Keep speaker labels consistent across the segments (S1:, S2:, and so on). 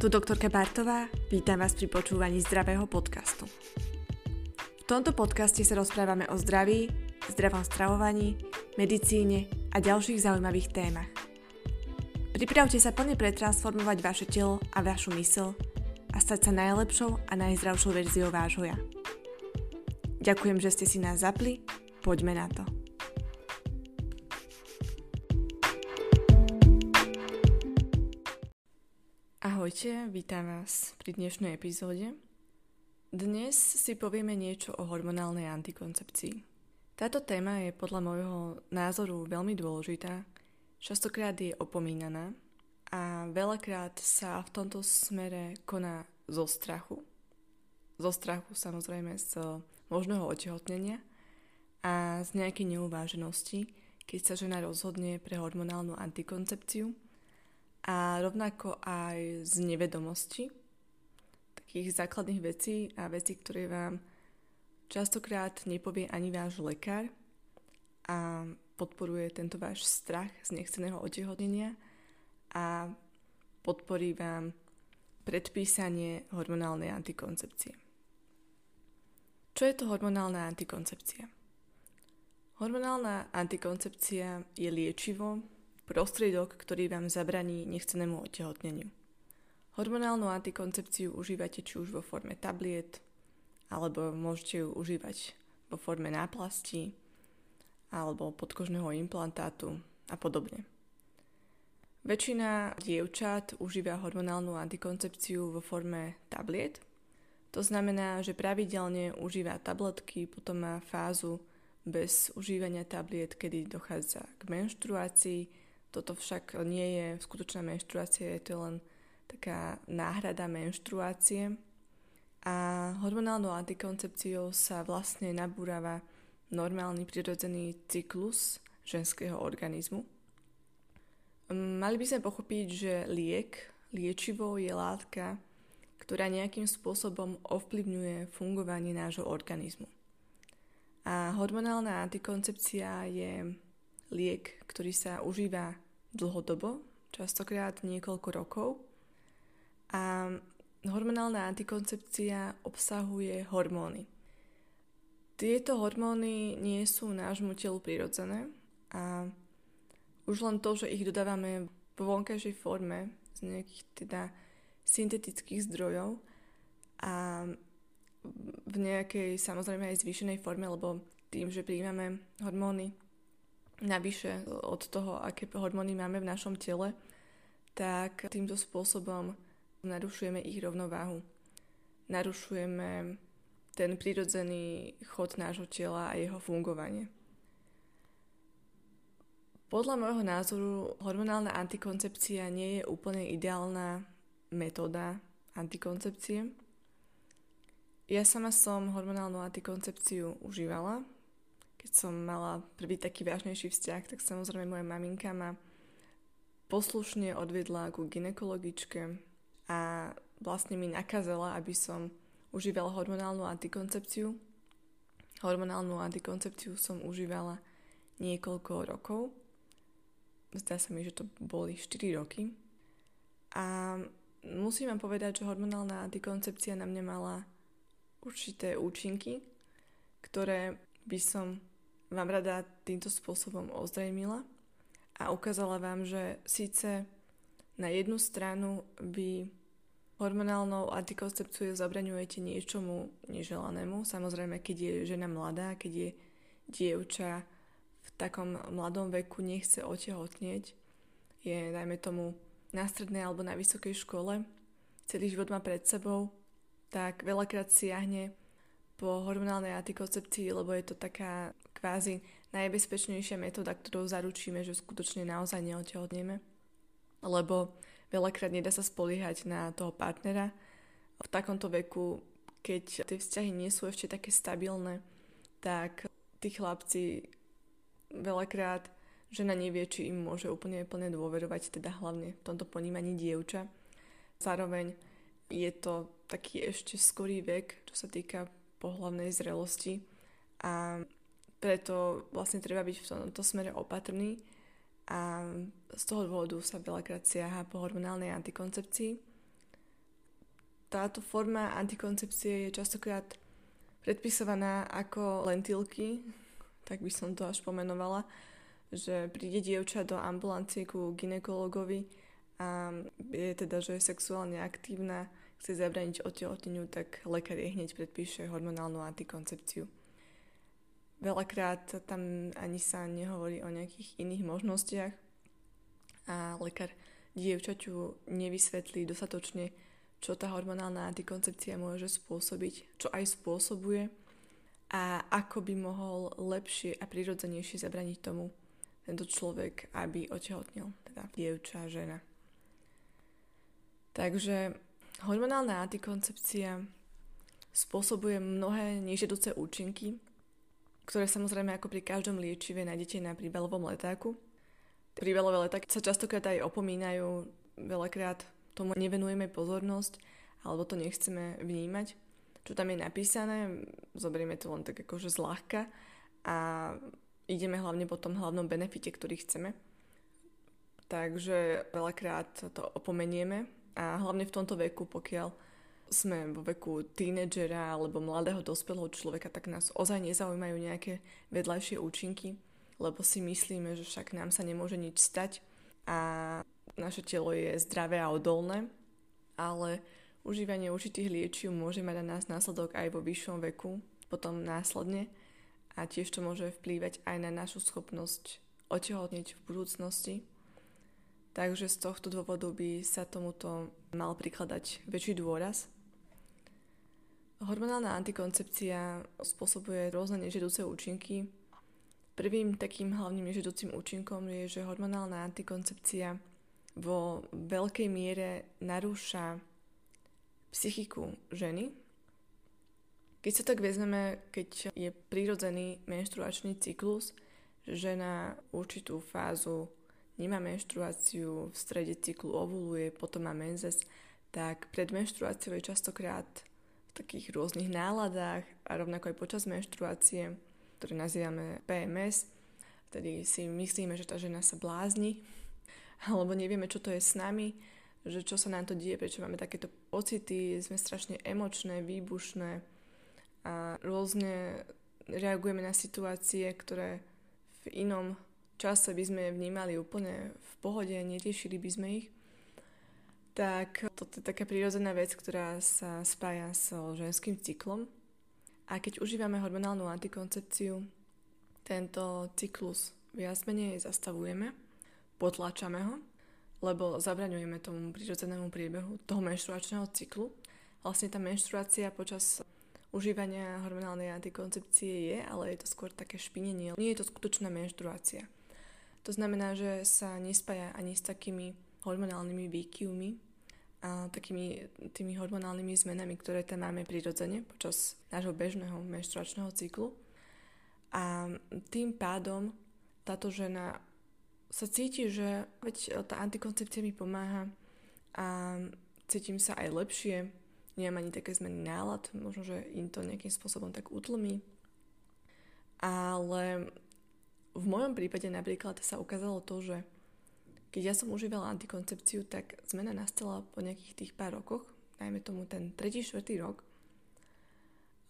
S1: Tu doktorka Bartová, vítam vás pri počúvaní zdravého podcastu. V tomto podcaste sa rozprávame o zdraví, zdravom stravovaní, medicíne a ďalších zaujímavých témach. Pripravte sa plne pretransformovať vaše telo a vašu mysl a stať sa najlepšou a najzdravšou verziou vášho ja. Ďakujem, že ste si nás zapli, poďme na to. Ahojte, vítam vás pri dnešnej epizóde. Dnes si povieme niečo o hormonálnej antikoncepcii. Táto téma je podľa môjho názoru veľmi dôležitá, častokrát je opomínaná a veľakrát sa v tomto smere koná zo strachu. Zo strachu samozrejme z možného otehotnenia a z nejakej neuváženosti, keď sa žena rozhodne pre hormonálnu antikoncepciu – a rovnako aj z nevedomosti takých základných vecí a vecí, ktoré vám častokrát nepovie ani váš lekár a podporuje tento váš strach z nechceného otehotnenia a podporí vám predpísanie hormonálnej antikoncepcie. Čo je to hormonálna antikoncepcia? Hormonálna antikoncepcia je liečivo, prostriedok, ktorý vám zabraní nechcenému otehotneniu. Hormonálnu antikoncepciu užívate či už vo forme tabliet, alebo môžete ju užívať vo forme náplasti, alebo podkožného implantátu a podobne. Väčšina dievčat užíva hormonálnu antikoncepciu vo forme tabliet. To znamená, že pravidelne užíva tabletky, potom má fázu bez užívania tabliet, kedy dochádza k menštruácii toto však nie je skutočná menštruácia, je to len taká náhrada menštruácie. A hormonálnou antikoncepciou sa vlastne nabúrava normálny prirodzený cyklus ženského organizmu. Mali by sme pochopiť, že liek, liečivo je látka, ktorá nejakým spôsobom ovplyvňuje fungovanie nášho organizmu. A hormonálna antikoncepcia je liek, ktorý sa užíva dlhodobo, častokrát niekoľko rokov. A hormonálna antikoncepcia obsahuje hormóny. Tieto hormóny nie sú nášmu telu prirodzené a už len to, že ich dodávame vo vonkajšej forme z nejakých teda syntetických zdrojov a v nejakej samozrejme aj zvýšenej forme, lebo tým, že príjmame hormóny navyše od toho, aké hormóny máme v našom tele, tak týmto spôsobom narušujeme ich rovnováhu. Narušujeme ten prirodzený chod nášho tela a jeho fungovanie. Podľa môjho názoru hormonálna antikoncepcia nie je úplne ideálna metóda antikoncepcie. Ja sama som hormonálnu antikoncepciu užívala, keď som mala prvý taký vážnejší vzťah, tak samozrejme moja maminka ma poslušne odvedla ku ginekologičke a vlastne mi nakázala, aby som užívala hormonálnu antikoncepciu. Hormonálnu antikoncepciu som užívala niekoľko rokov. Zdá sa mi, že to boli 4 roky. A musím vám povedať, že hormonálna antikoncepcia na mňa mala určité účinky, ktoré by som vám rada týmto spôsobom ozrejmila a ukázala vám, že síce na jednu stranu vy hormonálnou antikoncepciou zabraňujete niečomu neželanému, samozrejme keď je žena mladá, keď je dievča v takom mladom veku nechce otehotnieť, je dajme tomu na strednej alebo na vysokej škole, celý život má pred sebou, tak veľakrát siahne po hormonálnej antikoncepcii, lebo je to taká kvázi najbezpečnejšia metóda, ktorou zaručíme, že skutočne naozaj neotehotneme. Lebo veľakrát nedá sa spoliehať na toho partnera. V takomto veku, keď tie vzťahy nie sú ešte také stabilné, tak tí chlapci veľakrát žena nevie, či im môže úplne plne dôverovať, teda hlavne v tomto ponímaní dievča. Zároveň je to taký ešte skorý vek, čo sa týka pohlavnej zrelosti a preto vlastne treba byť v tomto smere opatrný a z toho dôvodu sa veľakrát siaha po hormonálnej antikoncepcii. táto forma antikoncepcie je častokrát predpisovaná ako lentilky, tak by som to až pomenovala, že príde dievča do ambulancie ku ginekologovi a je teda, že je sexuálne aktívna, chce zabraniť otehotneniu, tak lekár jej hneď predpíše hormonálnu antikoncepciu. Veľakrát tam ani sa nehovorí o nejakých iných možnostiach a lekár dievčaťu nevysvetlí dostatočne, čo tá hormonálna antikoncepcia môže spôsobiť, čo aj spôsobuje a ako by mohol lepšie a prirodzenejšie zabraniť tomu tento človek, aby otehotnil, teda dievča, žena. Takže hormonálna antikoncepcia spôsobuje mnohé nežiaduce účinky, ktoré samozrejme ako pri každom liečive nájdete na príbalovom letáku. Príbalové letáky sa častokrát aj opomínajú, veľakrát tomu nevenujeme pozornosť, alebo to nechceme vnímať. Čo tam je napísané, zoberieme to len tak akože zľahka a ideme hlavne po tom hlavnom benefite, ktorý chceme. Takže veľakrát to opomenieme a hlavne v tomto veku, pokiaľ sme vo veku tínedžera alebo mladého dospelého človeka, tak nás ozaj nezaujímajú nejaké vedľajšie účinky, lebo si myslíme, že však nám sa nemôže nič stať a naše telo je zdravé a odolné, ale užívanie určitých liečiv môže mať na nás následok aj vo vyššom veku, potom následne a tiež to môže vplývať aj na našu schopnosť otehotneť v budúcnosti. Takže z tohto dôvodu by sa tomuto mal prikladať väčší dôraz Hormonálna antikoncepcia spôsobuje rôzne nežiaduce účinky. Prvým takým hlavným nežiaducím účinkom je, že hormonálna antikoncepcia vo veľkej miere narúša psychiku ženy. Keď sa tak vezmeme, keď je prírodzený menštruačný cyklus, žena určitú fázu nemá menštruáciu, v strede cyklu ovuluje, potom má menzes, tak pred menštruáciou je častokrát takých rôznych náladách a rovnako aj počas menštruácie, ktoré nazývame PMS. Vtedy si myslíme, že tá žena sa blázni, alebo nevieme, čo to je s nami, že čo sa nám to deje, prečo máme takéto pocity, sme strašne emočné, výbušné a rôzne reagujeme na situácie, ktoré v inom čase by sme vnímali úplne v pohode, neriešili by sme ich tak toto je taká prírodzená vec, ktorá sa spája so ženským cyklom. A keď užívame hormonálnu antikoncepciu, tento cyklus viac menej zastavujeme, potláčame ho, lebo zabraňujeme tomu prírodzenému priebehu toho menštruačného cyklu. Vlastne tá menštruácia počas užívania hormonálnej antikoncepcie je, ale je to skôr také špinenie. Nie je to skutočná menštruácia. To znamená, že sa nespája ani s takými hormonálnymi výkyvmi a takými tými hormonálnymi zmenami, ktoré tam máme prirodzene počas nášho bežného menštruačného cyklu. A tým pádom táto žena sa cíti, že veď tá antikoncepcia mi pomáha a cítim sa aj lepšie, nemám ani také zmeny nálad, možno, že im to nejakým spôsobom tak utlmí. Ale v mojom prípade napríklad sa ukázalo to, že keď ja som užívala antikoncepciu, tak zmena nastala po nejakých tých pár rokoch, najmä tomu ten tretí, štvrtý rok.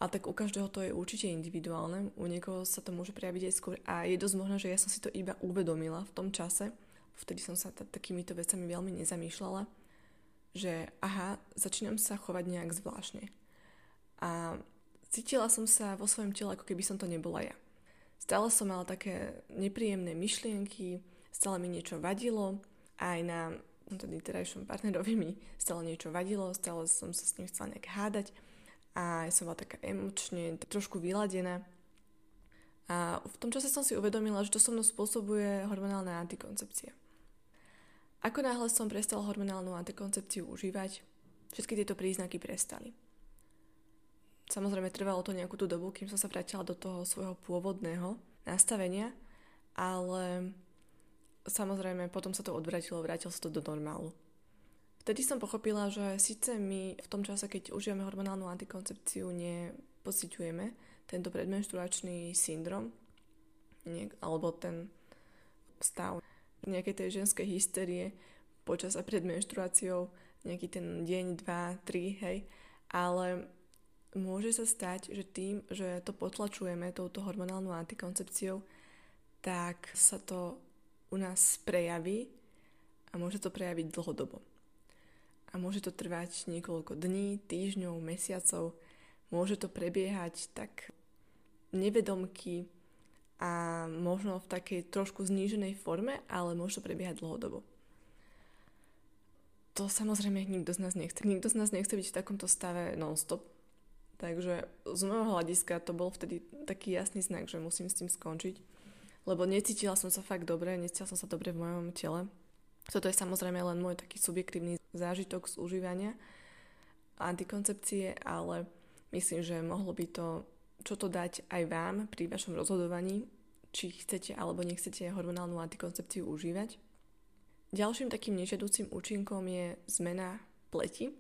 S1: A tak u každého to je určite individuálne, u niekoho sa to môže prejaviť aj skôr a je dosť možné, že ja som si to iba uvedomila v tom čase, vtedy som sa t- takýmito vecami veľmi nezamýšľala, že aha, začínam sa chovať nejak zvláštne. A cítila som sa vo svojom tele, ako keby som to nebola ja. Stále som mala také nepríjemné myšlienky, stále mi niečo vadilo, aj na tedy terajšom partnerovi mi stále niečo vadilo, stále som sa s ním chcela nejak hádať a ja som bola taká emočne, trošku vyladená. A v tom čase som si uvedomila, že to so mnou spôsobuje hormonálna antikoncepcia. Ako náhle som prestala hormonálnu antikoncepciu užívať, všetky tieto príznaky prestali. Samozrejme, trvalo to nejakú tú dobu, kým som sa vrátila do toho svojho pôvodného nastavenia, ale samozrejme potom sa to odvratilo, vrátil sa to do normálu. Vtedy som pochopila, že síce my v tom čase, keď užijeme hormonálnu antikoncepciu, nepociťujeme tento predmenštruačný syndrom alebo ten stav nejakej tej ženskej hysterie počas a pred menštruáciou nejaký ten deň, dva, tri, hej, ale môže sa stať, že tým, že to potlačujeme touto hormonálnou antikoncepciou, tak sa to u nás prejaví a môže to prejaviť dlhodobo. A môže to trvať niekoľko dní, týždňov, mesiacov. Môže to prebiehať tak nevedomky a možno v takej trošku zníženej forme, ale môže to prebiehať dlhodobo. To samozrejme nikto z nás nechce. Nikto z nás nechce byť v takomto stave non-stop, Takže z môjho hľadiska to bol vtedy taký jasný znak, že musím s tým skončiť. Lebo necítila som sa fakt dobre, necítila som sa dobre v mojom tele. Toto je samozrejme len môj taký subjektívny zážitok z užívania antikoncepcie, ale myslím, že mohlo by to čo to dať aj vám pri vašom rozhodovaní, či chcete alebo nechcete hormonálnu antikoncepciu užívať. Ďalším takým nežiaducím účinkom je zmena pleti,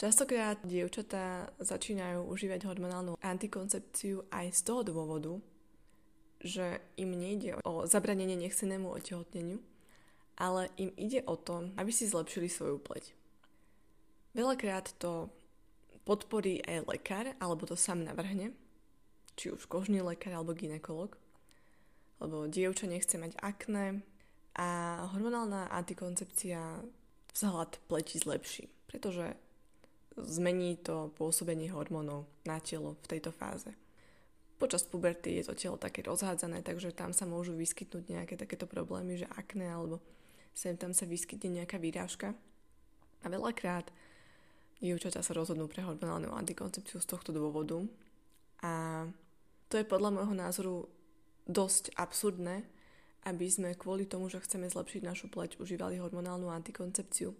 S1: Častokrát dievčatá začínajú užívať hormonálnu antikoncepciu aj z toho dôvodu, že im nejde o zabranenie nechcenému otehotneniu, ale im ide o to, aby si zlepšili svoju pleť. Veľakrát to podporí aj lekár, alebo to sám navrhne, či už kožný lekár alebo ginekolog, lebo dievča nechce mať akné a hormonálna antikoncepcia vzhľad pleti zlepší, pretože zmení to pôsobenie hormónov na telo v tejto fáze. Počas puberty je to telo také rozhádzané, takže tam sa môžu vyskytnúť nejaké takéto problémy, že akné alebo sem tam sa vyskytne nejaká výrážka. A veľakrát dievčatá sa rozhodnú pre hormonálnu antikoncepciu z tohto dôvodu. A to je podľa môjho názoru dosť absurdné, aby sme kvôli tomu, že chceme zlepšiť našu pleť, užívali hormonálnu antikoncepciu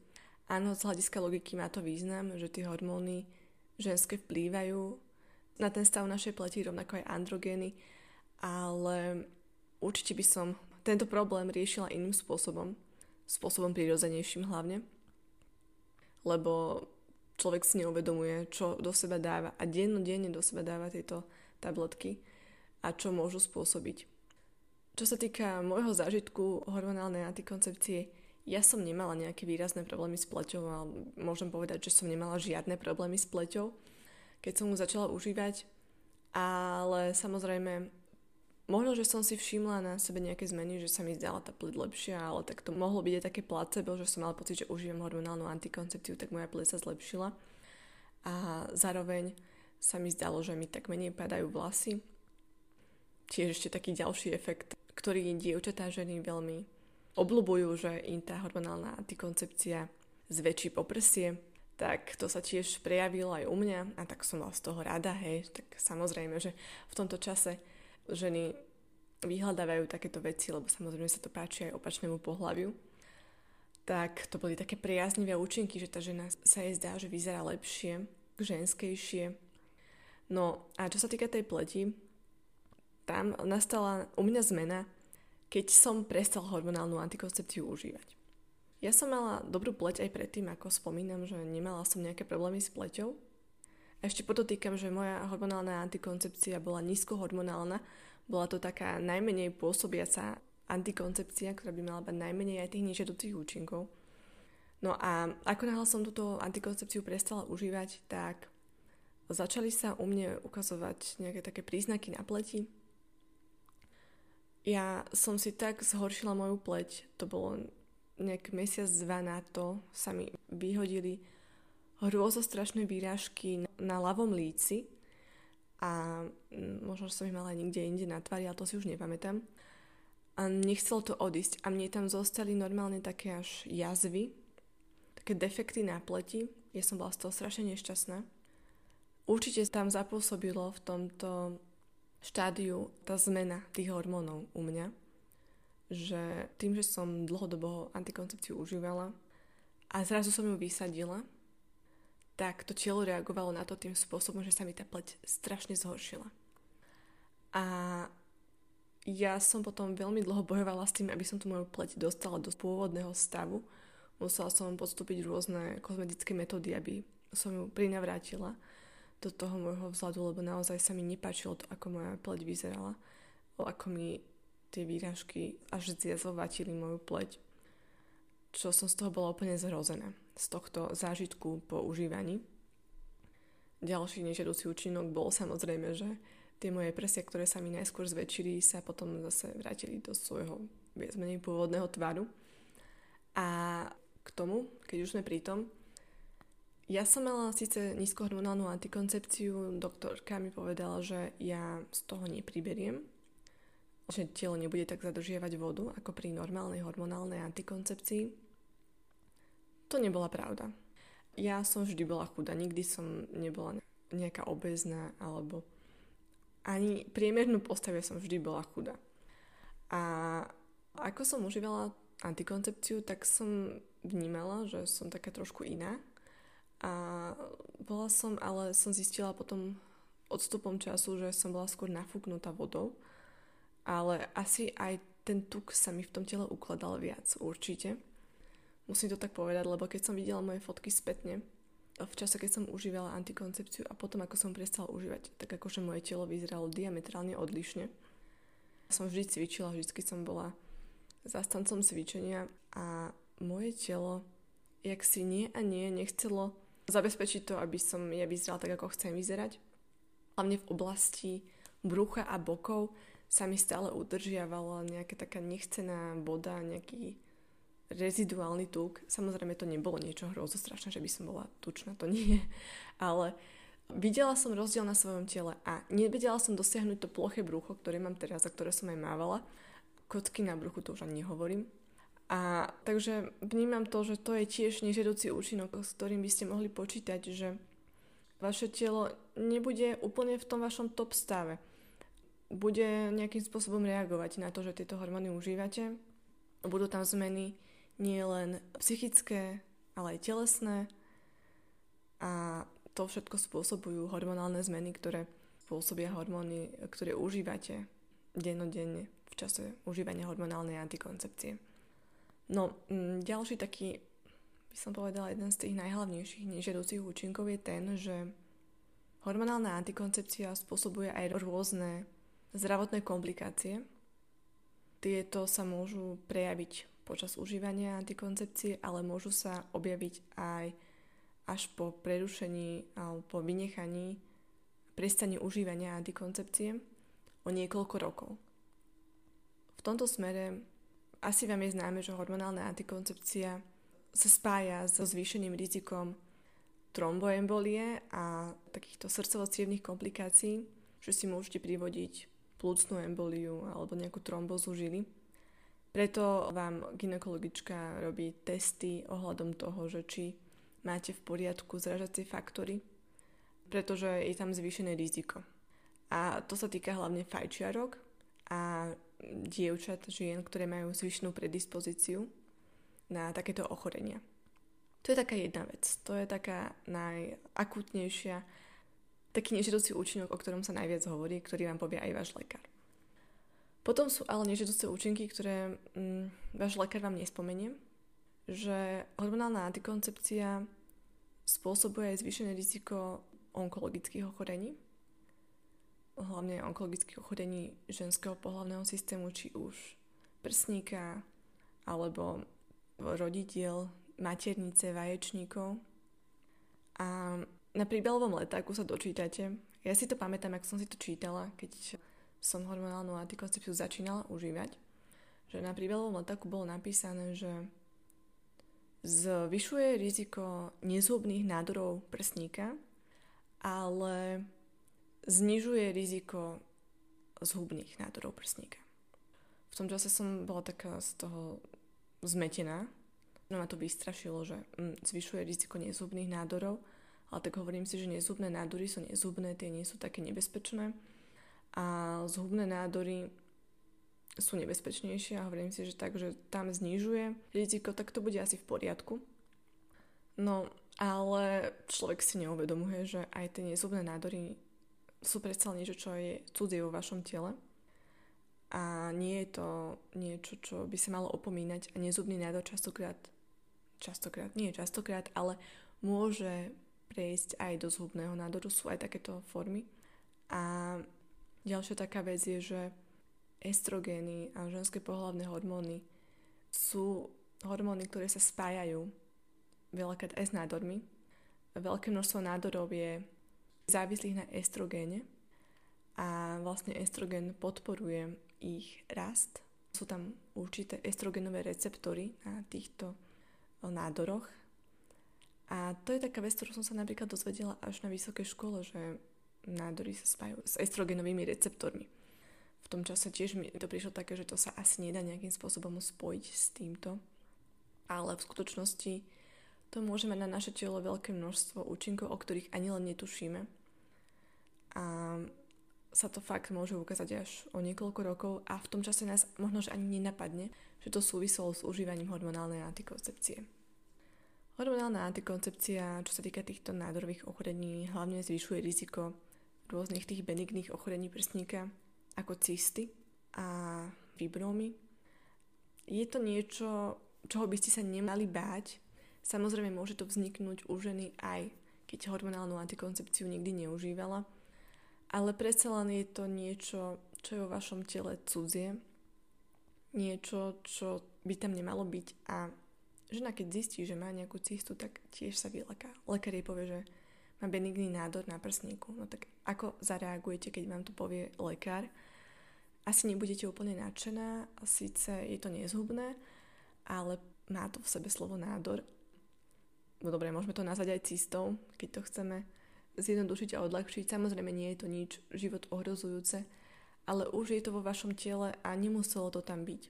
S1: Áno, z hľadiska logiky má to význam, že tie hormóny ženské vplývajú na ten stav našej pleti, rovnako aj androgény, ale určite by som tento problém riešila iným spôsobom, spôsobom prirodzenejším hlavne, lebo človek si neuvedomuje, čo do seba dáva a dennodenne do seba dáva tieto tabletky a čo môžu spôsobiť. Čo sa týka môjho zážitku hormonálnej antikoncepcie, ja som nemala nejaké výrazné problémy s pleťou a môžem povedať, že som nemala žiadne problémy s pleťou, keď som ju začala užívať. Ale samozrejme, možno, že som si všimla na sebe nejaké zmeny, že sa mi zdala tá pleť lepšia, ale tak to mohlo byť aj také placebo, že som mala pocit, že užívam hormonálnu antikoncepciu, tak moja pleť sa zlepšila. A zároveň sa mi zdalo, že mi tak menej padajú vlasy. Tiež ešte taký ďalší efekt, ktorý dievčatá ženy veľmi obľúbujú, že im tá hormonálna antikoncepcia zväčší poprsie, tak to sa tiež prejavilo aj u mňa a tak som bola z toho rada, hej, tak samozrejme, že v tomto čase ženy vyhľadávajú takéto veci, lebo samozrejme sa to páči aj opačnému pohľaviu. Tak to boli také priaznivé účinky, že tá žena sa jej zdá, že vyzerá lepšie, ženskejšie. No a čo sa týka tej pleti, tam nastala u mňa zmena, keď som prestal hormonálnu antikoncepciu užívať. Ja som mala dobrú pleť aj predtým, ako spomínam, že nemala som nejaké problémy s pleťou. A ešte podotýkam, že moja hormonálna antikoncepcia bola nízkohormonálna. Bola to taká najmenej pôsobiaca antikoncepcia, ktorá by mala mať najmenej aj tých nežiaducich účinkov. No a ako náhle som túto antikoncepciu prestala užívať, tak začali sa u mne ukazovať nejaké také príznaky na pleti, ja som si tak zhoršila moju pleť, to bolo nejak mesiac, dva na to, sa mi vyhodili hrôzostrašné výrážky na ľavom líci a mm, možno, som ich mala niekde inde na tvári, ale to si už nepamätám. A nechcel to odísť a mne tam zostali normálne také až jazvy, také defekty na pleti. Ja som bola z toho strašne nešťastná. Určite tam zapôsobilo v tomto štádiu tá zmena tých hormónov u mňa, že tým, že som dlhodobo antikoncepciu užívala a zrazu som ju vysadila, tak to telo reagovalo na to tým spôsobom, že sa mi tá pleť strašne zhoršila. A ja som potom veľmi dlho bojovala s tým, aby som tú moju pleť dostala do pôvodného stavu. Musela som podstúpiť rôzne kozmetické metódy, aby som ju prinavrátila do toho môjho vzhľadu, lebo naozaj sa mi nepáčilo to, ako moja pleť vyzerala, o ako mi tie výražky až zjazvovatili moju pleť. čo som z toho bola úplne zrozená, z tohto zážitku po užívaní. Ďalší nežiaducí účinok bol samozrejme, že tie moje prsia, ktoré sa mi najskôr zväčšili, sa potom zase vrátili do svojho viac menej pôvodného tvaru. A k tomu, keď už sme pri tom, ja som mala síce nízkohormonálnu antikoncepciu, doktorka mi povedala, že ja z toho nepriberiem, že telo nebude tak zadržiavať vodu ako pri normálnej hormonálnej antikoncepcii. To nebola pravda. Ja som vždy bola chudá, nikdy som nebola nejaká obezná alebo ani priemernú postavie som vždy bola chudá. A ako som užívala antikoncepciu, tak som vnímala, že som taká trošku iná a bola som, ale som zistila potom odstupom času, že som bola skôr nafúknutá vodou. Ale asi aj ten tuk sa mi v tom tele ukladal viac, určite. Musím to tak povedať, lebo keď som videla moje fotky spätne, v čase, keď som užívala antikoncepciu a potom, ako som prestala užívať, tak akože moje telo vyzeralo diametrálne odlišne. Som vždy cvičila, vždy som bola zastancom cvičenia a moje telo, jak si nie a nie, nechcelo zabezpečiť to, aby som ja vyzerala tak, ako chcem vyzerať. Hlavne v oblasti brucha a bokov sa mi stále udržiavala nejaká taká nechcená boda, nejaký reziduálny tuk. Samozrejme to nebolo niečo hrozostrašné, že by som bola tučná, to nie. Ale videla som rozdiel na svojom tele a nevedela som dosiahnuť to ploché brucho, ktoré mám teraz a ktoré som aj mávala. Kocky na bruchu to už ani nehovorím. A takže vnímam to, že to je tiež nežiaducí účinok, s ktorým by ste mohli počítať, že vaše telo nebude úplne v tom vašom top stave. Bude nejakým spôsobom reagovať na to, že tieto hormóny užívate. Budú tam zmeny nie len psychické, ale aj telesné. A to všetko spôsobujú hormonálne zmeny, ktoré spôsobia hormóny, ktoré užívate dennodenne v čase užívania hormonálnej antikoncepcie. No, ďalší taký, by som povedala, jeden z tých najhlavnejších nežiaducich účinkov je ten, že hormonálna antikoncepcia spôsobuje aj rôzne zdravotné komplikácie. Tieto sa môžu prejaviť počas užívania antikoncepcie, ale môžu sa objaviť aj až po prerušení alebo po vynechaní prestane užívania antikoncepcie o niekoľko rokov. V tomto smere asi vám je známe, že hormonálna antikoncepcia sa spája so zvýšeným rizikom tromboembolie a takýchto srdcovo komplikácií, že si môžete privodiť plúcnú emboliu alebo nejakú trombozu žily. Preto vám ginekologička robí testy ohľadom toho, že či máte v poriadku zražacie faktory, pretože je tam zvýšené riziko. A to sa týka hlavne fajčiarok a dievčat, žien, ktoré majú zvyšnú predispozíciu na takéto ochorenia. To je taká jedna vec. To je taká najakútnejšia, taký nežiaducí účinok, o ktorom sa najviac hovorí, ktorý vám povie aj váš lekár. Potom sú ale nežiaduce účinky, ktoré mm, váš lekár vám nespomenie, že hormonálna antikoncepcia spôsobuje aj zvýšené riziko onkologických ochorení, hlavne onkologických ochorení ženského pohľavného systému, či už prsníka alebo rodidiel, maternice, vaječníkov. A na príbalovom letáku sa dočítate, ja si to pamätám, ak som si to čítala, keď som hormonálnu antikoncepciu začínala užívať, že na príbalovom letáku bolo napísané, že zvyšuje riziko nezhubných nádorov prsníka, ale znižuje riziko zhubných nádorov prsníka. V tom čase som bola taká z toho zmetená. No ma to vystrašilo, že mm, zvyšuje riziko nezhubných nádorov, ale tak hovorím si, že nezhubné nádory sú nezhubné, tie nie sú také nebezpečné. A zhubné nádory sú nebezpečnejšie a hovorím si, že tak, že tam znižuje riziko, tak to bude asi v poriadku. No, ale človek si neuvedomuje, že aj tie nezhubné nádory sú predsa niečo, čo je cudzie vo vašom tele. A nie je to niečo, čo by sa malo opomínať. A nezubný nádor častokrát, častokrát, nie častokrát, ale môže prejsť aj do zhubného nádoru, sú aj takéto formy. A ďalšia taká vec je, že estrogény a ženské pohľavné hormóny sú hormóny, ktoré sa spájajú veľakrát aj s nádormi. Veľké množstvo nádorov je závislých na estrogéne a vlastne estrogen podporuje ich rast. Sú tam určité estrogenové receptory na týchto nádoroch. A to je taká vec, ktorú som sa napríklad dozvedela až na vysokej škole, že nádory sa spájajú s estrogenovými receptormi. V tom čase tiež mi to prišlo také, že to sa asi nedá nejakým spôsobom spojiť s týmto. Ale v skutočnosti to môže mať na naše telo veľké množstvo účinkov, o ktorých ani len netušíme. A sa to fakt môže ukázať až o niekoľko rokov a v tom čase nás možno že ani nenapadne, že to súviselo s užívaním hormonálnej antikoncepcie. Hormonálna antikoncepcia, čo sa týka týchto nádorových ochorení, hlavne zvyšuje riziko rôznych tých benigných ochorení prsníka, ako cysty a fibrómy. Je to niečo, čoho by ste sa nemali báť. Samozrejme môže to vzniknúť u ženy aj keď hormonálnu antikoncepciu nikdy neužívala, ale predsa len je to niečo, čo je vo vašom tele cudzie, niečo, čo by tam nemalo byť a žena keď zistí, že má nejakú cystu, tak tiež sa vyleká. Lekár jej povie, že má benigný nádor na prsníku. No tak ako zareagujete, keď vám to povie lekár? Asi nebudete úplne nadšená, síce je to nezhubné, ale má to v sebe slovo nádor. No dobre, môžeme to nazvať aj cystou, keď to chceme zjednodušiť a odľahčiť. Samozrejme nie je to nič život ohrozujúce, ale už je to vo vašom tele a nemuselo to tam byť.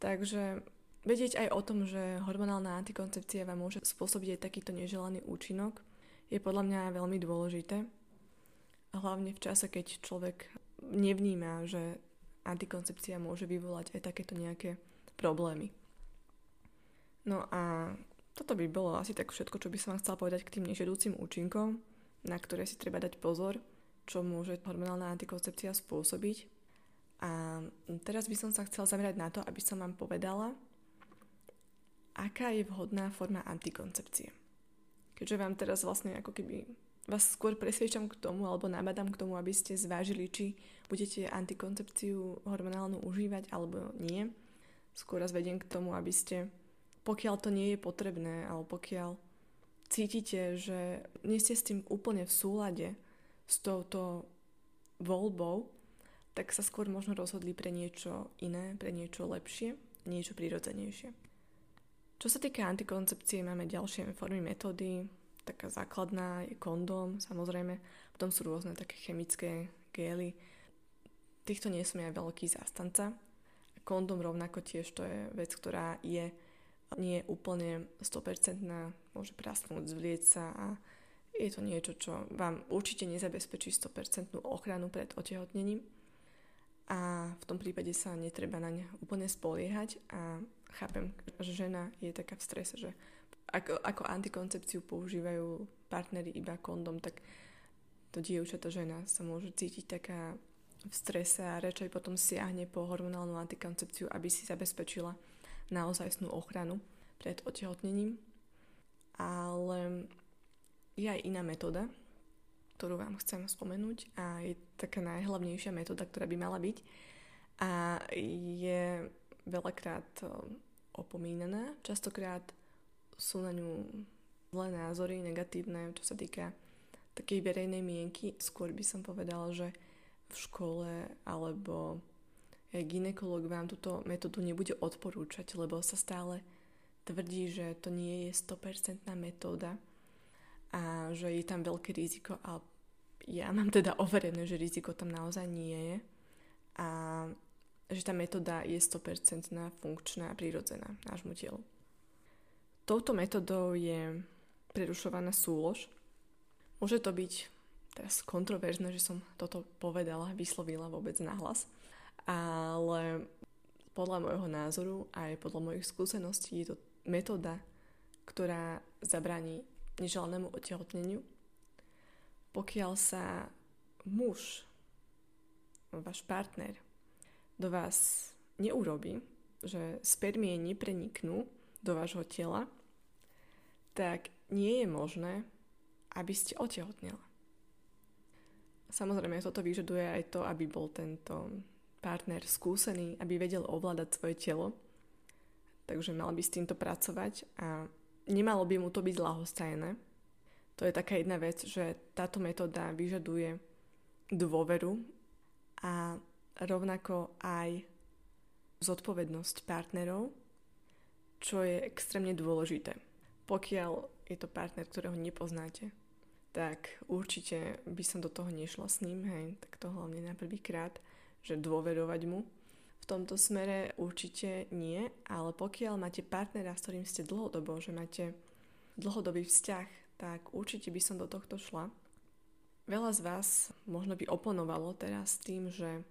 S1: Takže vedieť aj o tom, že hormonálna antikoncepcia vám môže spôsobiť aj takýto neželaný účinok, je podľa mňa veľmi dôležité. Hlavne v čase, keď človek nevníma, že antikoncepcia môže vyvolať aj takéto nejaké problémy. No a toto by bolo asi tak všetko, čo by som vám chcela povedať k tým nežiadúcim účinkom na ktoré si treba dať pozor, čo môže hormonálna antikoncepcia spôsobiť. A teraz by som sa chcela zamerať na to, aby som vám povedala, aká je vhodná forma antikoncepcie. Keďže vám teraz vlastne ako keby vás skôr presviečam k tomu alebo nabadám k tomu, aby ste zvážili, či budete antikoncepciu hormonálnu užívať alebo nie. Skôr vás vediem k tomu, aby ste, pokiaľ to nie je potrebné alebo pokiaľ cítite, že nie ste s tým úplne v súlade s touto voľbou, tak sa skôr možno rozhodli pre niečo iné, pre niečo lepšie, niečo prirodzenejšie. Čo sa týka antikoncepcie, máme ďalšie formy metódy. Taká základná je kondóm, samozrejme. Potom sú rôzne také chemické gély. Týchto nie som ja veľký zástanca. Kondóm rovnako tiež to je vec, ktorá je nie úplne 100% môže prasnúť, zvlieť sa a je to niečo, čo vám určite nezabezpečí 100% ochranu pred otehotnením a v tom prípade sa netreba na ne úplne spoliehať a chápem, že žena je taká v strese, že ako, ako antikoncepciu používajú partnery iba kondom, tak to dievča, tá žena sa môže cítiť taká v strese a radšej potom siahne po hormonálnu antikoncepciu, aby si zabezpečila naozajstnú ochranu pred otehotnením. Ale je aj iná metóda, ktorú vám chcem spomenúť a je taká najhlavnejšia metóda, ktorá by mala byť a je veľakrát eh, opomínaná. Častokrát sú na ňu zlé názory, negatívne, čo sa týka takej verejnej mienky. Skôr by som povedala, že v škole alebo ginekolog vám túto metódu nebude odporúčať, lebo sa stále tvrdí, že to nie je 100% metóda a že je tam veľké riziko a ja mám teda overené, že riziko tam naozaj nie je a že tá metóda je 100% funkčná a prirodzená nášmu telu. Touto metodou je prerušovaná súlož. Môže to byť teraz kontroverzné, že som toto povedala, vyslovila vôbec nahlas, ale podľa môjho názoru aj podľa mojich skúseností je to metóda, ktorá zabráni neželanému otehotneniu. Pokiaľ sa muž, váš partner, do vás neurobi, že spermie nepreniknú do vášho tela, tak nie je možné, aby ste otehotnila. Samozrejme, toto vyžaduje aj to, aby bol tento partner skúsený, aby vedel ovládať svoje telo. takže mal by s týmto pracovať a nemalo by mu to byť ľahostajné. To je taká jedna vec, že táto metóda vyžaduje dôveru a rovnako aj zodpovednosť partnerov, čo je extrémne dôležité. Pokiaľ je to partner, ktorého nepoznáte, tak určite by som do toho nešla s ním, hej, tak to hlavne na prvýkrát, že dôverovať mu. V tomto smere určite nie, ale pokiaľ máte partnera, s ktorým ste dlhodobo, že máte dlhodobý vzťah, tak určite by som do tohto šla. Veľa z vás možno by oponovalo teraz tým, že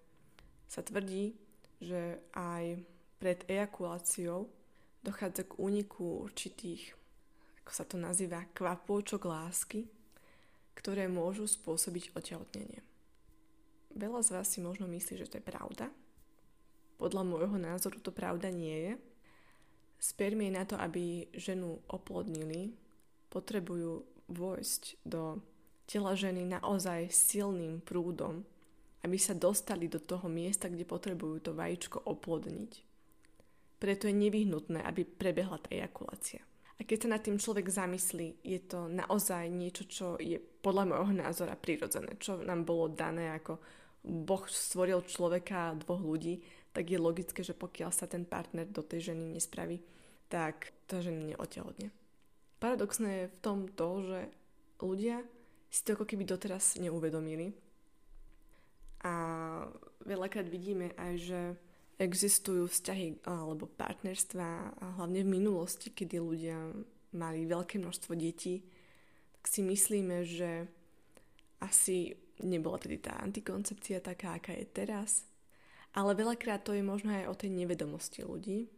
S1: sa tvrdí, že aj pred ejakuláciou dochádza k úniku určitých, ako sa to nazýva, kvapôčok lásky, ktoré môžu spôsobiť otehotnenie. Veľa z vás si možno myslí, že to je pravda. Podľa môjho názoru to pravda nie je. Spermie na to, aby ženu oplodnili, potrebujú vojsť do tela ženy naozaj silným prúdom, aby sa dostali do toho miesta, kde potrebujú to vajíčko oplodniť. Preto je nevyhnutné, aby prebehla tá ejakulácia. A keď sa nad tým človek zamyslí, je to naozaj niečo, čo je podľa môjho názora prirodzené, čo nám bolo dané ako Boh stvoril človeka dvoch ľudí, tak je logické, že pokiaľ sa ten partner do tej ženy nespraví, tak tá žena neotehotne. Paradoxné je v tom to, že ľudia si to ako keby doteraz neuvedomili. A veľakrát vidíme aj, že existujú vzťahy alebo partnerstva a hlavne v minulosti, kedy ľudia mali veľké množstvo detí, tak si myslíme, že asi nebola tedy tá antikoncepcia taká, aká je teraz. Ale veľakrát to je možno aj o tej nevedomosti ľudí.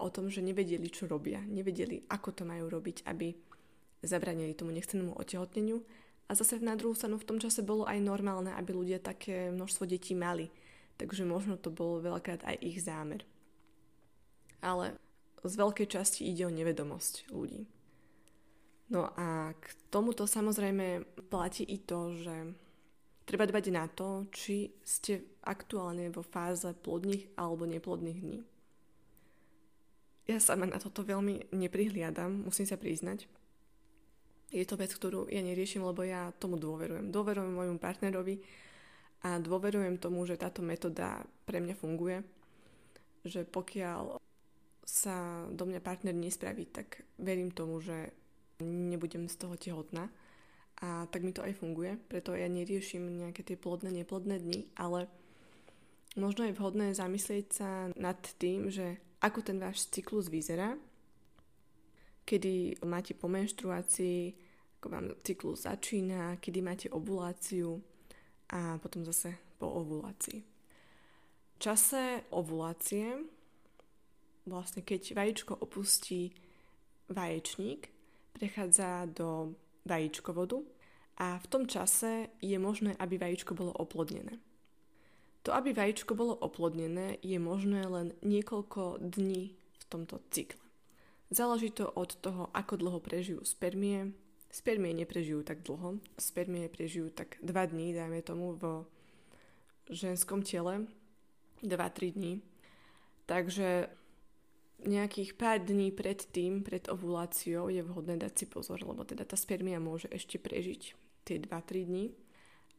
S1: O tom, že nevedeli, čo robia. Nevedeli, ako to majú robiť, aby zabranili tomu nechcenému otehotneniu. A zase na druhú stranu v tom čase bolo aj normálne, aby ľudia také množstvo detí mali takže možno to bol veľakrát aj ich zámer. Ale z veľkej časti ide o nevedomosť ľudí. No a k tomuto samozrejme platí i to, že treba dbať na to, či ste aktuálne vo fáze plodných alebo neplodných dní. Ja sama na toto veľmi neprihliadam, musím sa priznať. Je to vec, ktorú ja neriešim, lebo ja tomu dôverujem. Dôverujem môjmu partnerovi, a dôverujem tomu, že táto metóda pre mňa funguje. Že pokiaľ sa do mňa partner nespraví, tak verím tomu, že nebudem z toho tehotná. A tak mi to aj funguje, preto ja neriešim nejaké tie plodné, neplodné dni, ale možno je vhodné zamyslieť sa nad tým, že ako ten váš cyklus vyzerá, kedy máte po menštruácii, ako vám cyklus začína, kedy máte ovuláciu, a potom zase po ovulácii. V čase ovulácie, vlastne keď vajíčko opustí vaječník, prechádza do vajíčkovodu a v tom čase je možné, aby vajíčko bolo oplodnené. To, aby vajíčko bolo oplodnené, je možné len niekoľko dní v tomto cykle. Záleží to od toho, ako dlho prežijú spermie, Spermie neprežijú tak dlho. Spermie prežijú tak 2 dní, dajme tomu, v ženskom tele. 2-3 dní. Takže nejakých pár dní pred tým, pred ovuláciou je vhodné dať si pozor, lebo teda tá spermia môže ešte prežiť tie 2-3 dní.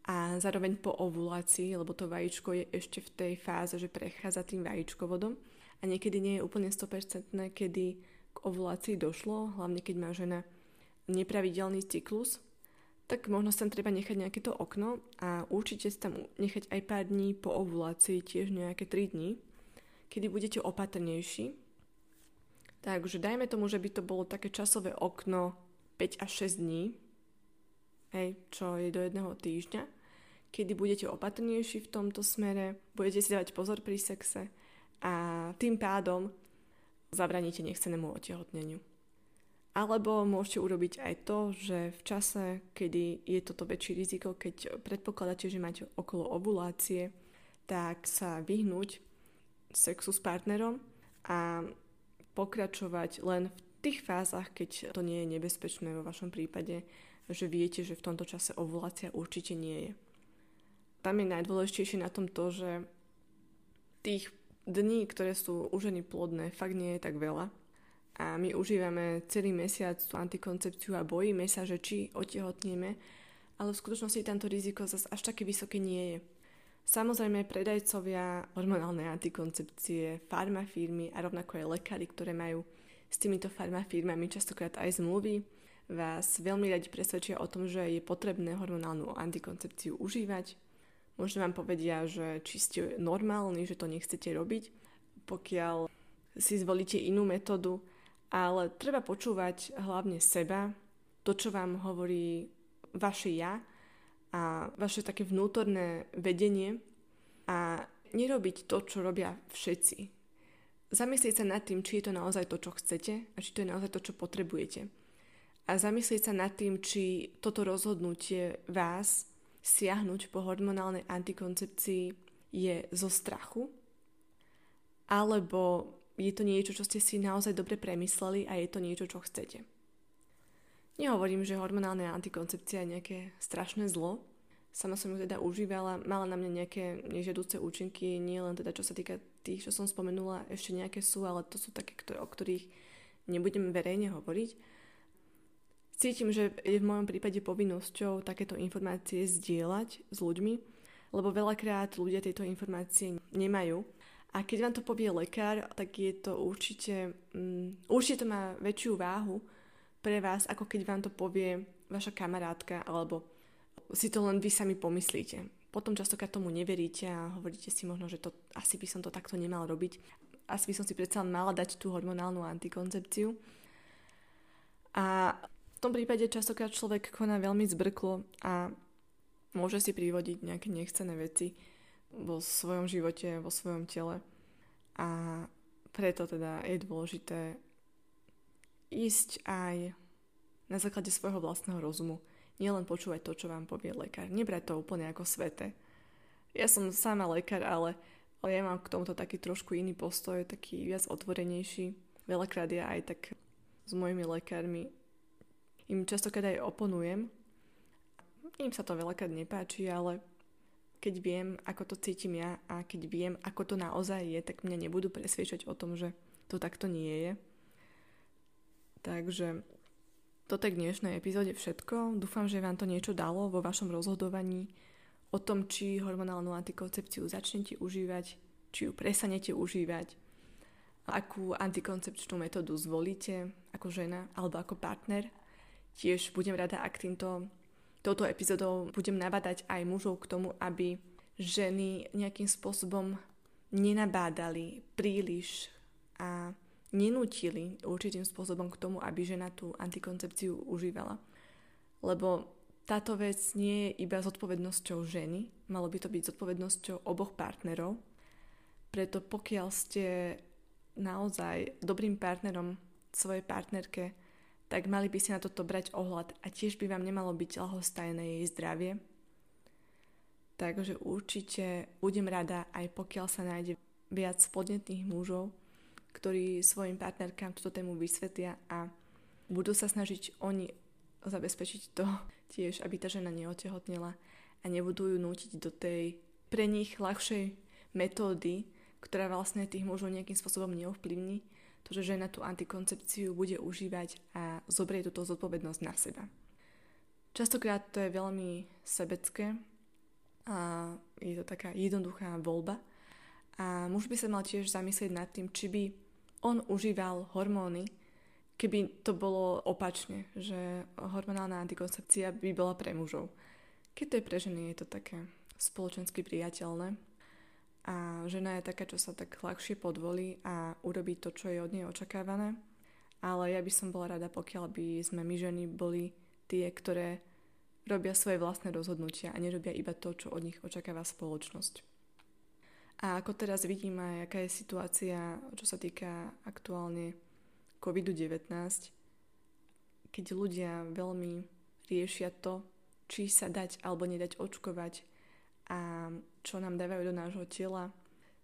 S1: A zároveň po ovulácii, lebo to vajíčko je ešte v tej fáze, že prechádza tým vajíčkovodom a niekedy nie je úplne 100% kedy k ovulácii došlo, hlavne keď má žena nepravidelný cyklus, tak možno sa tam treba nechať nejaké to okno a určite sa tam nechať aj pár dní po ovulácii, tiež nejaké 3 dní, kedy budete opatrnejší. Takže dajme tomu, že by to bolo také časové okno 5 až 6 dní, hej, čo je do jedného týždňa, kedy budete opatrnejší v tomto smere, budete si dávať pozor pri sexe a tým pádom zabraníte nechcenému otehotneniu. Alebo môžete urobiť aj to, že v čase, kedy je toto väčšie riziko, keď predpokladáte, že máte okolo ovulácie, tak sa vyhnúť sexu s partnerom a pokračovať len v tých fázach, keď to nie je nebezpečné vo vašom prípade, že viete, že v tomto čase ovulácia určite nie je. Tam je najdôležitejšie na tom to, že tých dní, ktoré sú u ženy plodné, fakt nie je tak veľa. A my užívame celý mesiac tú antikoncepciu a bojíme sa, že či otehotníme, ale v skutočnosti tamto riziko zase až také vysoké nie je. Samozrejme, predajcovia hormonálnej antikoncepcie, farmafírmy a rovnako aj lekári, ktoré majú s týmito farmafírmami častokrát aj zmluvy, vás veľmi radi presvedčia o tom, že je potrebné hormonálnu antikoncepciu užívať. Možno vám povedia, že či ste normálni, že to nechcete robiť, pokiaľ si zvolíte inú metódu, ale treba počúvať hlavne seba, to, čo vám hovorí vaše ja a vaše také vnútorné vedenie a nerobiť to, čo robia všetci. Zamyslieť sa nad tým, či je to naozaj to, čo chcete a či to je naozaj to, čo potrebujete. A zamyslieť sa nad tým, či toto rozhodnutie vás siahnuť po hormonálnej antikoncepcii je zo strachu, alebo je to niečo, čo ste si naozaj dobre premysleli a je to niečo, čo chcete. Nehovorím, že hormonálna antikoncepcia je nejaké strašné zlo. Sama som ju teda užívala, mala na mňa nejaké nežiaduce účinky, nie len teda čo sa týka tých, čo som spomenula, ešte nejaké sú, ale to sú také, o ktorých nebudem verejne hovoriť. Cítim, že je v mojom prípade povinnosťou takéto informácie zdieľať s ľuďmi, lebo veľakrát ľudia tieto informácie nemajú. A keď vám to povie lekár, tak je to určite, um, určite to má väčšiu váhu pre vás, ako keď vám to povie vaša kamarátka, alebo si to len vy sami pomyslíte. Potom častokrát tomu neveríte a hovoríte si možno, že to, asi by som to takto nemal robiť. Asi by som si predsa mala dať tú hormonálnu antikoncepciu. A tom prípade častokrát človek koná veľmi zbrklo a môže si privodiť nejaké nechcené veci vo svojom živote, vo svojom tele. A preto teda je dôležité ísť aj na základe svojho vlastného rozumu. Nielen počúvať to, čo vám povie lekár. Nebrať to úplne ako svete. Ja som sama lekár, ale, ale ja mám k tomuto taký trošku iný postoj, taký viac otvorenejší. Veľakrát ja aj tak s mojimi lekármi im častokrát aj oponujem. Im sa to veľakrát nepáči, ale keď viem, ako to cítim ja a keď viem, ako to naozaj je, tak mňa nebudú presviečať o tom, že to takto nie je. Takže toto je k dnešnej epizóde všetko. Dúfam, že vám to niečo dalo vo vašom rozhodovaní o tom, či hormonálnu antikoncepciu začnete užívať, či ju presanete užívať, akú antikoncepčnú metódu zvolíte ako žena alebo ako partner Tiež budem rada, ak týmto, touto epizódou budem nabádať aj mužov k tomu, aby ženy nejakým spôsobom nenabádali príliš a nenútili určitým spôsobom k tomu, aby žena tú antikoncepciu užívala. Lebo táto vec nie je iba zodpovednosťou ženy, malo by to byť zodpovednosťou oboch partnerov. Preto pokiaľ ste naozaj dobrým partnerom svojej partnerke, tak mali by si na toto brať ohľad a tiež by vám nemalo byť ľahostajné jej zdravie. Takže určite budem rada, aj pokiaľ sa nájde viac podnetných mužov, ktorí svojim partnerkám túto tému vysvetlia a budú sa snažiť oni zabezpečiť to tiež, aby tá žena neotehotnila a nebudú ju nútiť do tej pre nich ľahšej metódy, ktorá vlastne tých mužov nejakým spôsobom neovplyvní, to, že žena tú antikoncepciu bude užívať a zobrie túto zodpovednosť na seba. Častokrát to je veľmi sebecké a je to taká jednoduchá voľba a muž by sa mal tiež zamyslieť nad tým, či by on užíval hormóny, keby to bolo opačne, že hormonálna antikoncepcia by bola pre mužov. Keď to je pre ženy, je to také spoločensky priateľné, a žena je taká, čo sa tak ľahšie podvolí a urobí to, čo je od nej očakávané. Ale ja by som bola rada, pokiaľ by sme my ženy boli tie, ktoré robia svoje vlastné rozhodnutia a nerobia iba to, čo od nich očakáva spoločnosť. A ako teraz vidím aj, aká je situácia, čo sa týka aktuálne COVID-19, keď ľudia veľmi riešia to, či sa dať alebo nedať očkovať a čo nám dávajú do nášho tela.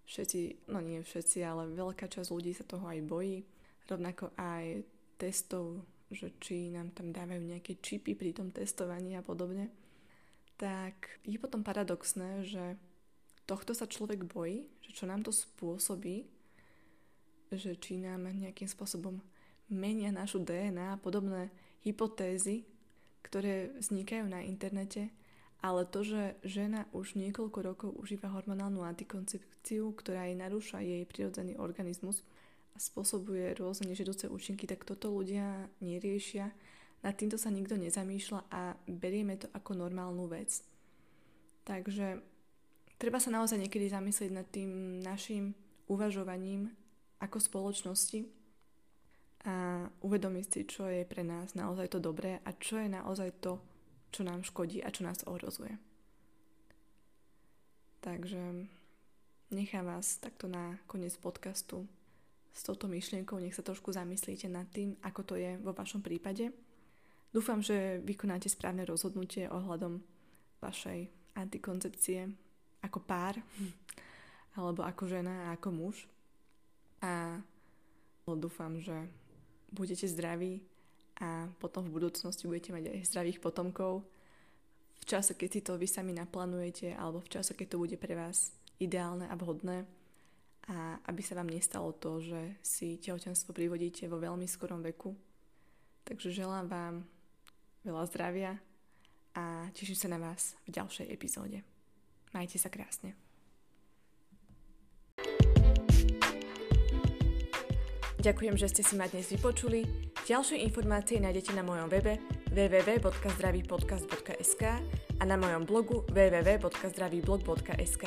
S1: Všetci, no nie všetci, ale veľká časť ľudí sa toho aj bojí. Rovnako aj testov, že či nám tam dávajú nejaké čipy pri tom testovaní a podobne. Tak je potom paradoxné, že tohto sa človek bojí, že čo nám to spôsobí, že či nám nejakým spôsobom menia našu DNA a podobné hypotézy, ktoré vznikajú na internete, ale to, že žena už niekoľko rokov užíva hormonálnu antikoncepciu, ktorá jej narúša jej prirodzený organizmus a spôsobuje rôzne nežedúce účinky, tak toto ľudia neriešia. Nad týmto sa nikto nezamýšľa a berieme to ako normálnu vec. Takže treba sa naozaj niekedy zamyslieť nad tým našim uvažovaním ako spoločnosti a uvedomiť si, čo je pre nás naozaj to dobré a čo je naozaj to, čo nám škodí a čo nás ohrozuje. Takže nechám vás takto na koniec podcastu s touto myšlienkou, nech sa trošku zamyslíte nad tým, ako to je vo vašom prípade. Dúfam, že vykonáte správne rozhodnutie ohľadom vašej antikoncepcie ako pár, alebo ako žena a ako muž. A dúfam, že budete zdraví a potom v budúcnosti budete mať aj zdravých potomkov v čase, keď si to vy sami naplánujete alebo v čase, keď to bude pre vás ideálne a vhodné a aby sa vám nestalo to, že si tehotenstvo privodíte vo veľmi skorom veku. Takže želám vám veľa zdravia a teším sa na vás v ďalšej epizóde. Majte sa krásne. Ďakujem, že ste si ma dnes vypočuli. Ďalšie informácie nájdete na mojom webe www.zdravýpodcast.sk a na mojom blogu www.zdravýblog.sk.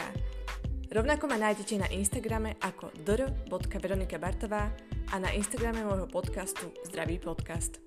S1: Rovnako ma nájdete na Instagrame ako dr.veronikabartová a na Instagrame môjho podcastu Zdravý podcast.